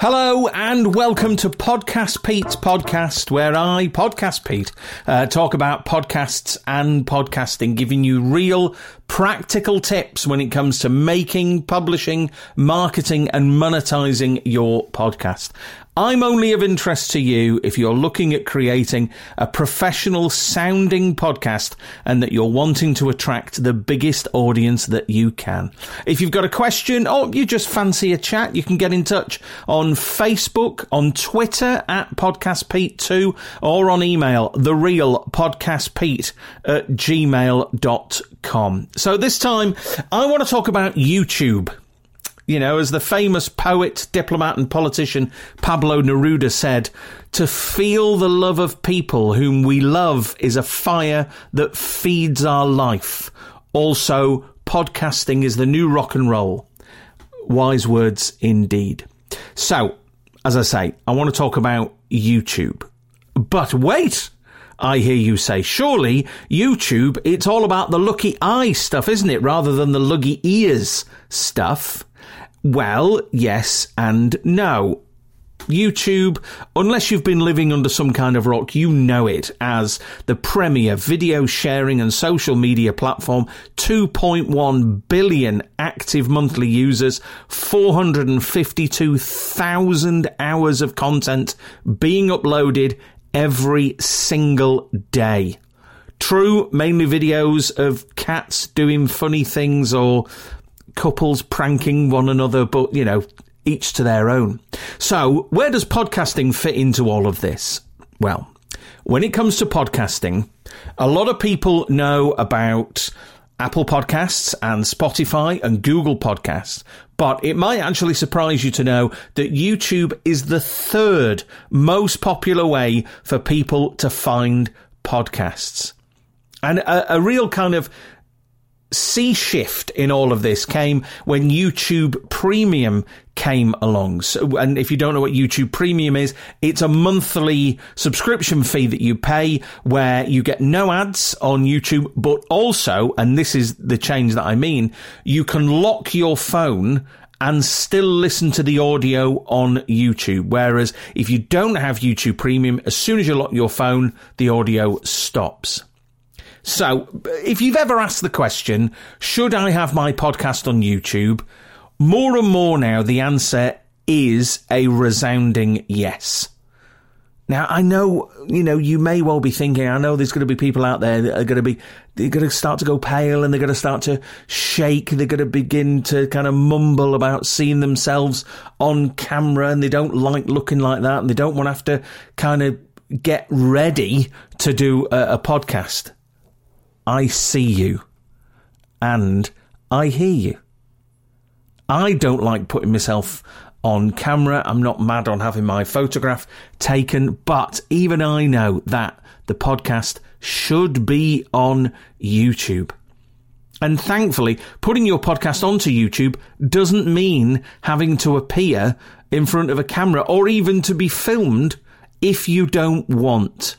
Hello and welcome to Podcast Pete's podcast, where I, Podcast Pete, uh, talk about podcasts and podcasting, giving you real practical tips when it comes to making, publishing, marketing, and monetizing your podcast. I'm only of interest to you if you're looking at creating a professional sounding podcast and that you're wanting to attract the biggest audience that you can. If you've got a question or you just fancy a chat, you can get in touch on Facebook, on Twitter at Podcast Pete 2 or on email, the real podcast at gmail.com. So this time I want to talk about YouTube. You know, as the famous poet, diplomat, and politician Pablo Neruda said, to feel the love of people whom we love is a fire that feeds our life. Also, podcasting is the new rock and roll. Wise words indeed. So, as I say, I want to talk about YouTube. But wait! I hear you say, surely YouTube, it's all about the lucky eye stuff, isn't it? Rather than the luggy ears stuff. Well, yes and no. YouTube, unless you've been living under some kind of rock, you know it as the premier video sharing and social media platform, 2.1 billion active monthly users, 452,000 hours of content being uploaded every single day. True, mainly videos of cats doing funny things or couples pranking one another, but you know, each to their own. So, where does podcasting fit into all of this? Well, when it comes to podcasting, a lot of people know about Apple Podcasts and Spotify and Google Podcasts, but it might actually surprise you to know that YouTube is the third most popular way for people to find podcasts. And a, a real kind of sea shift in all of this came when YouTube Premium came along. So, and if you don't know what YouTube Premium is, it's a monthly subscription fee that you pay where you get no ads on YouTube, but also, and this is the change that I mean, you can lock your phone and still listen to the audio on YouTube. Whereas if you don't have YouTube Premium, as soon as you lock your phone, the audio stops. So, if you've ever asked the question, should I have my podcast on YouTube? More and more now, the answer is a resounding yes. Now, I know, you know, you may well be thinking, I know there's going to be people out there that are going to be, they're going to start to go pale and they're going to start to shake. They're going to begin to kind of mumble about seeing themselves on camera and they don't like looking like that and they don't want to have to kind of get ready to do a, a podcast. I see you and I hear you. I don't like putting myself on camera. I'm not mad on having my photograph taken, but even I know that the podcast should be on YouTube. And thankfully, putting your podcast onto YouTube doesn't mean having to appear in front of a camera or even to be filmed if you don't want.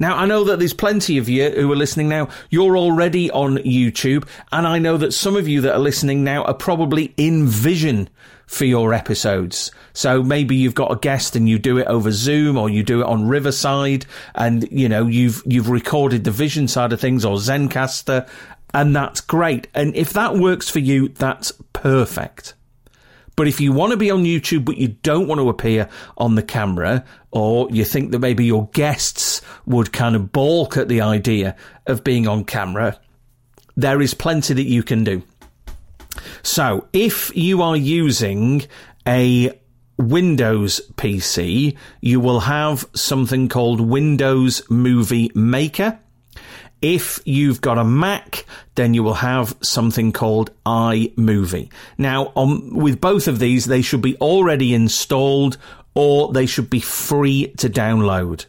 Now, I know that there's plenty of you who are listening now. You're already on YouTube, and I know that some of you that are listening now are probably in vision for your episodes. So maybe you've got a guest and you do it over Zoom or you do it on Riverside and you know you've you've recorded the vision side of things or Zencastr and that's great. And if that works for you, that's perfect. But if you want to be on YouTube but you don't want to appear on the camera, or you think that maybe your guests would kind of balk at the idea of being on camera, there is plenty that you can do. So if you are using a Windows PC, you will have something called Windows Movie Maker. If you've got a Mac, then you will have something called iMovie. Now, on, with both of these, they should be already installed or they should be free to download.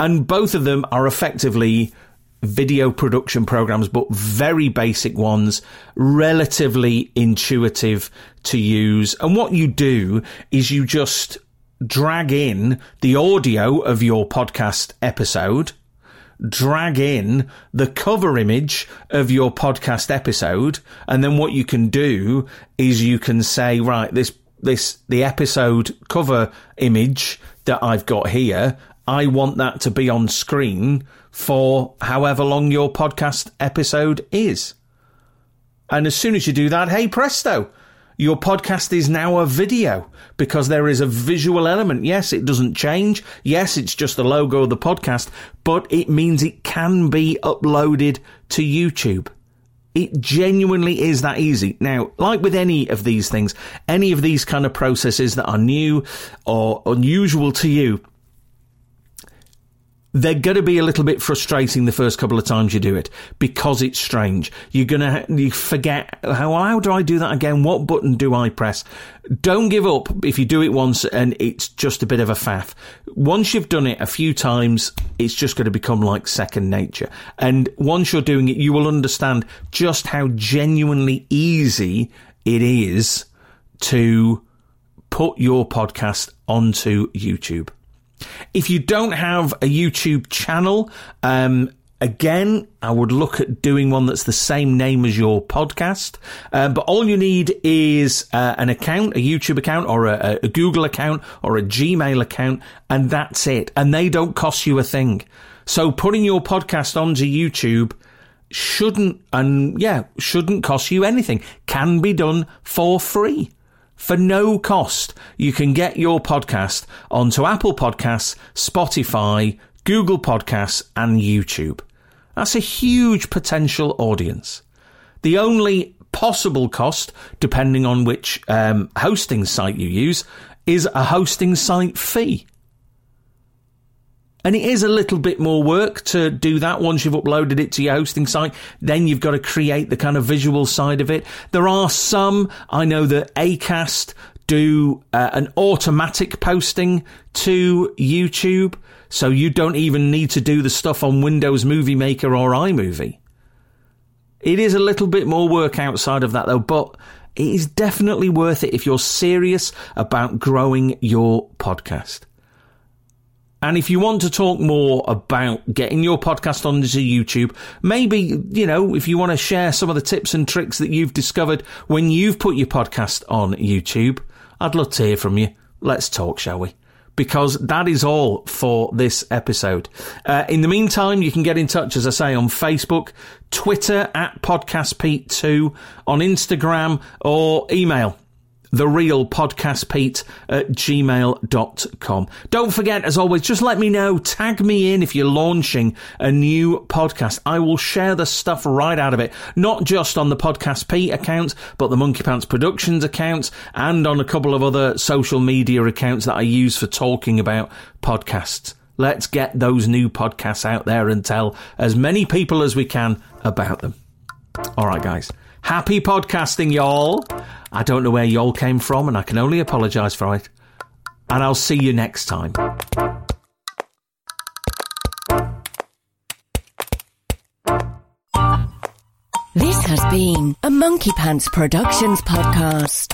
And both of them are effectively video production programs, but very basic ones, relatively intuitive to use. And what you do is you just drag in the audio of your podcast episode, drag in the cover image of your podcast episode, and then what you can do is you can say, right, this this the episode cover image that I've got here, I want that to be on screen for however long your podcast episode is. And as soon as you do that, hey presto, your podcast is now a video because there is a visual element. Yes, it doesn't change. Yes, it's just the logo of the podcast, but it means it can be uploaded to YouTube. It genuinely is that easy. Now, like with any of these things, any of these kind of processes that are new or unusual to you, they're going to be a little bit frustrating the first couple of times you do it because it's strange. You're going to you forget how how do I do that again? What button do I press? Don't give up if you do it once and it's just a bit of a faff. Once you've done it a few times, it's just going to become like second nature. And once you're doing it, you will understand just how genuinely easy it is to put your podcast onto YouTube. If you don't have a YouTube channel, um, Again, I would look at doing one that's the same name as your podcast. Um, but all you need is uh, an account, a YouTube account or a, a, Google account or a Gmail account, and that's it. And they don't cost you a thing. So putting your podcast onto YouTube shouldn't, and yeah, shouldn't cost you anything. Can be done for free for no cost, you can get your podcast onto Apple Podcasts, Spotify, Google Podcasts, and YouTube. That's a huge potential audience. The only possible cost, depending on which um, hosting site you use, is a hosting site fee. And it is a little bit more work to do that once you've uploaded it to your hosting site. Then you've got to create the kind of visual side of it. There are some, I know that Acast do uh, an automatic posting to YouTube. So you don't even need to do the stuff on Windows Movie Maker or iMovie. It is a little bit more work outside of that though, but it is definitely worth it if you're serious about growing your podcast. And if you want to talk more about getting your podcast onto YouTube, maybe, you know, if you want to share some of the tips and tricks that you've discovered when you've put your podcast on YouTube, I'd love to hear from you. Let's talk, shall we? Because that is all for this episode. Uh, in the meantime, you can get in touch, as I say, on Facebook, Twitter at PodcastPete2, on Instagram, or email the real podcast pete at gmail.com. Don't forget, as always, just let me know, tag me in if you're launching a new podcast. I will share the stuff right out of it, not just on the podcast Pete account, but the Monkey Pants Productions account and on a couple of other social media accounts that I use for talking about podcasts. Let's get those new podcasts out there and tell as many people as we can about them. All right, guys. Happy podcasting, y'all. I don't know where y'all came from, and I can only apologise for it. And I'll see you next time. This has been a Monkey Pants Productions podcast.